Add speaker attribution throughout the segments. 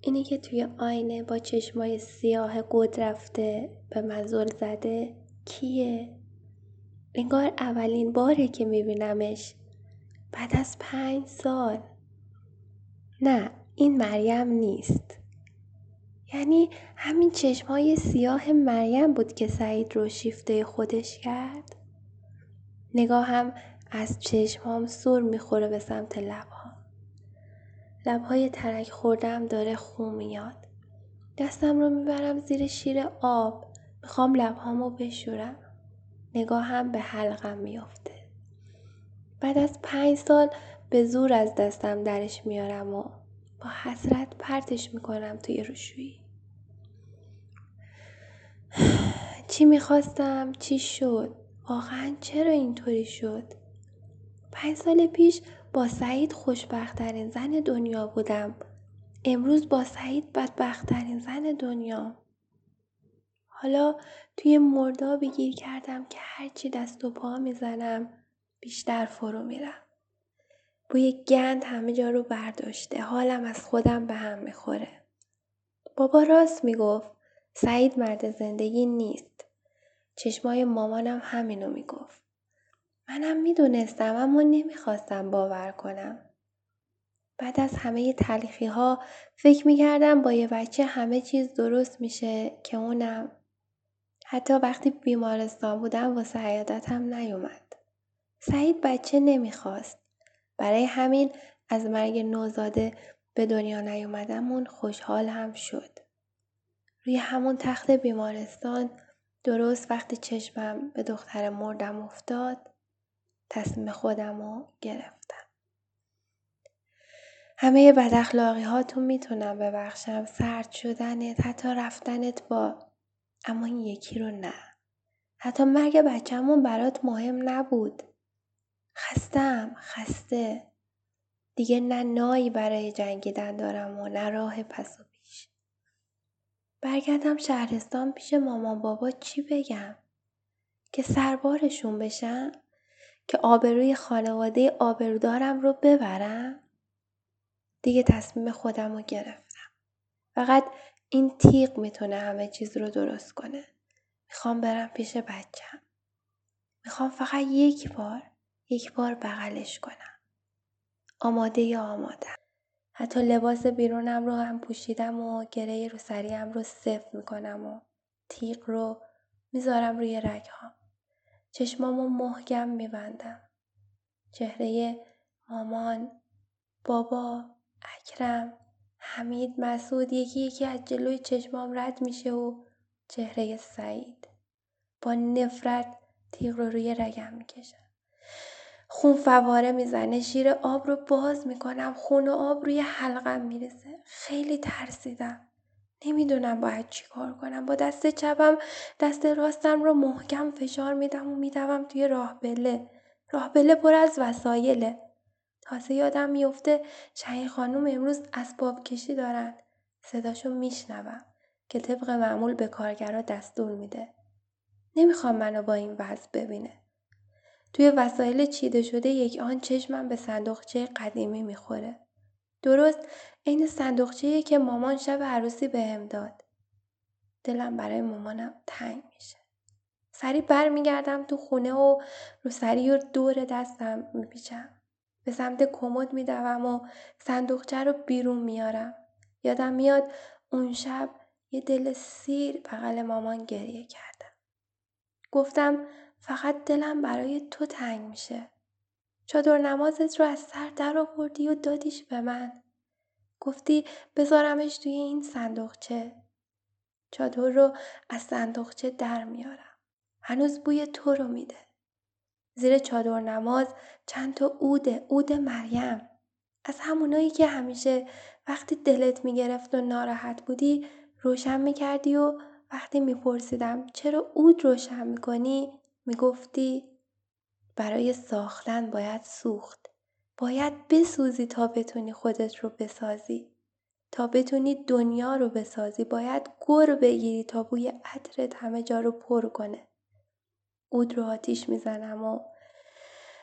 Speaker 1: اینی که توی آینه با چشمای سیاه قد رفته به مزل زده کیه؟ انگار اولین باره که میبینمش. بعد از پنج سال. نه این مریم نیست. یعنی همین چشمای سیاه مریم بود که سعید رو شیفته خودش کرد. نگاهم از چشمام سر می‌خوره به سمت لبها. لبهای ترک خوردم داره خون میاد. دستم رو می‌برم زیر شیر آب. می‌خوام لبهامو بشورم. نگاهم به حلقم میافته. بعد از پنج سال به زور از دستم درش میارم و با حسرت پرتش می‌کنم توی روشویی چی می‌خواستم؟ چی شد؟ واقعا چرا اینطوری شد؟ پنج سال پیش با سعید خوشبختترین زن دنیا بودم. امروز با سعید بدبختترین زن دنیا. حالا توی مردابی گیر کردم که هرچی دست و پا می‌زنم بیشتر فرو میرم. بوی گند همه جا رو برداشته حالم از خودم به هم می‌خوره. بابا راست می‌گفت سعید مرد زندگی نیست. چشمای مامانم همینو می‌گفت. منم می‌دونستم اما نمی‌خواستم باور کنم بعد از همه تلخی ها فکر می‌کردم با یه بچه همه چیز درست میشه که اونم حتی وقتی بیمارستان بودم واسه عیادتم نیومد. سعید بچه نمی‌خواست. برای همین از مرگ نوزاده به دنیا نیومدمون خوشحال هم شد. روی همون تخت بیمارستان درست وقتی چشمم به دختر مردم افتاد تصمیم خودم رو گرفتم. همه بد اخلاقی هاتون می‌تونم ببخشم سرد شدنت حتی رفتنت با اما این یکی رو نه. حتی مرگ بچهمون برات مهم نبود. خستم خسته. دیگه نه نایی برای جنگیدن دارم و نه راه پس و پیش. برگردم شهرستان پیش مامان بابا چی بگم؟ که سربارشون بشم؟ که آبروی خانواده آبرودارم رو ببرم؟ دیگه تصمیم خودم رو گرفتم. فقط این تیغ می‌تونه همه چیز رو درست کنه. می‌خوام برم پیش بچم. می‌خوام فقط یک بار یک بار بغلش کنم. آماده یا آماده. حتی لباس بیرونم رو هم پوشیدم و گره رو سریم رو صفر می‌کنم و تیغ رو می‌ذارم روی رگهام. چشمامو محکم میبندم. چهره مامان، بابا، اکرم، حمید مسعود یکی یکی از جلوی چشمام رد میشه و چهره سعید با نفرت تیغ رو روی رگم می‌کشم خون فواره می‌زنه شیر آب رو باز می‌کنم خون و آب روی حلقم می‌رسه خیلی ترسیدم. نمی‌دونم باید چی کار کنم با دست چپم دست راستم رو محکم فشار میدم و میدوم توی راه بله راه بله پر از وسایله تازه یادم میفته شهین خانوم امروز اسباب کشی دارن. صداشو میشنوم که طبق معمول به کارگرا دستور میده. نمی‌خوام منو با این وضع ببینه. توی وسایل چیده شده یک آن چشمم به صندوقچه قدیمی می‌خوره. درست عین صندوقچه که مامان شب عروسی بهم داد. دلم برای مامانم تنگ میشه. سری برمیگردم تو خونه و رو سری و دور دستم میپیچم. به سمت کمد میدوم و صندوقچه رو بیرون میارم. یادم میاد اون شب یه دل سیر بغل مامان گریه کردم. گفتم فقط دلم برای تو تنگ میشه. چادر نمازت رو از سر در آوردی و دادیش به من. گفتی بذارمش توی این صندوقچه. چادر رو از صندوقچه در میارم. هنوز بوی تو رو میده. زیر چادر نماز چند تا اوده اود مریم از همونایی که همیشه وقتی دلت می‌گرفت و ناراحت بودی روشن می‌کردی و وقتی میپرسیدم چرا اود روشن می‌کنی می‌گفتی برای ساختن باید سوخت. باید بسوزی تا بتونی خودت رو بسازی. تا بتونی دنیا رو بسازی باید گر بگیری تا بوی عطرت همه جا رو پر کنه. اود رو آتیش می‌زنم و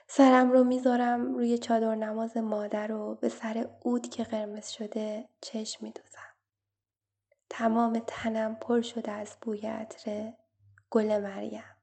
Speaker 1: سرم رو می‌ذارم روی چادر نماز مادر و به سر اود که قرمز شده چشم میدوزم. تمام تنم پر شده از بوی عطر گل مریم.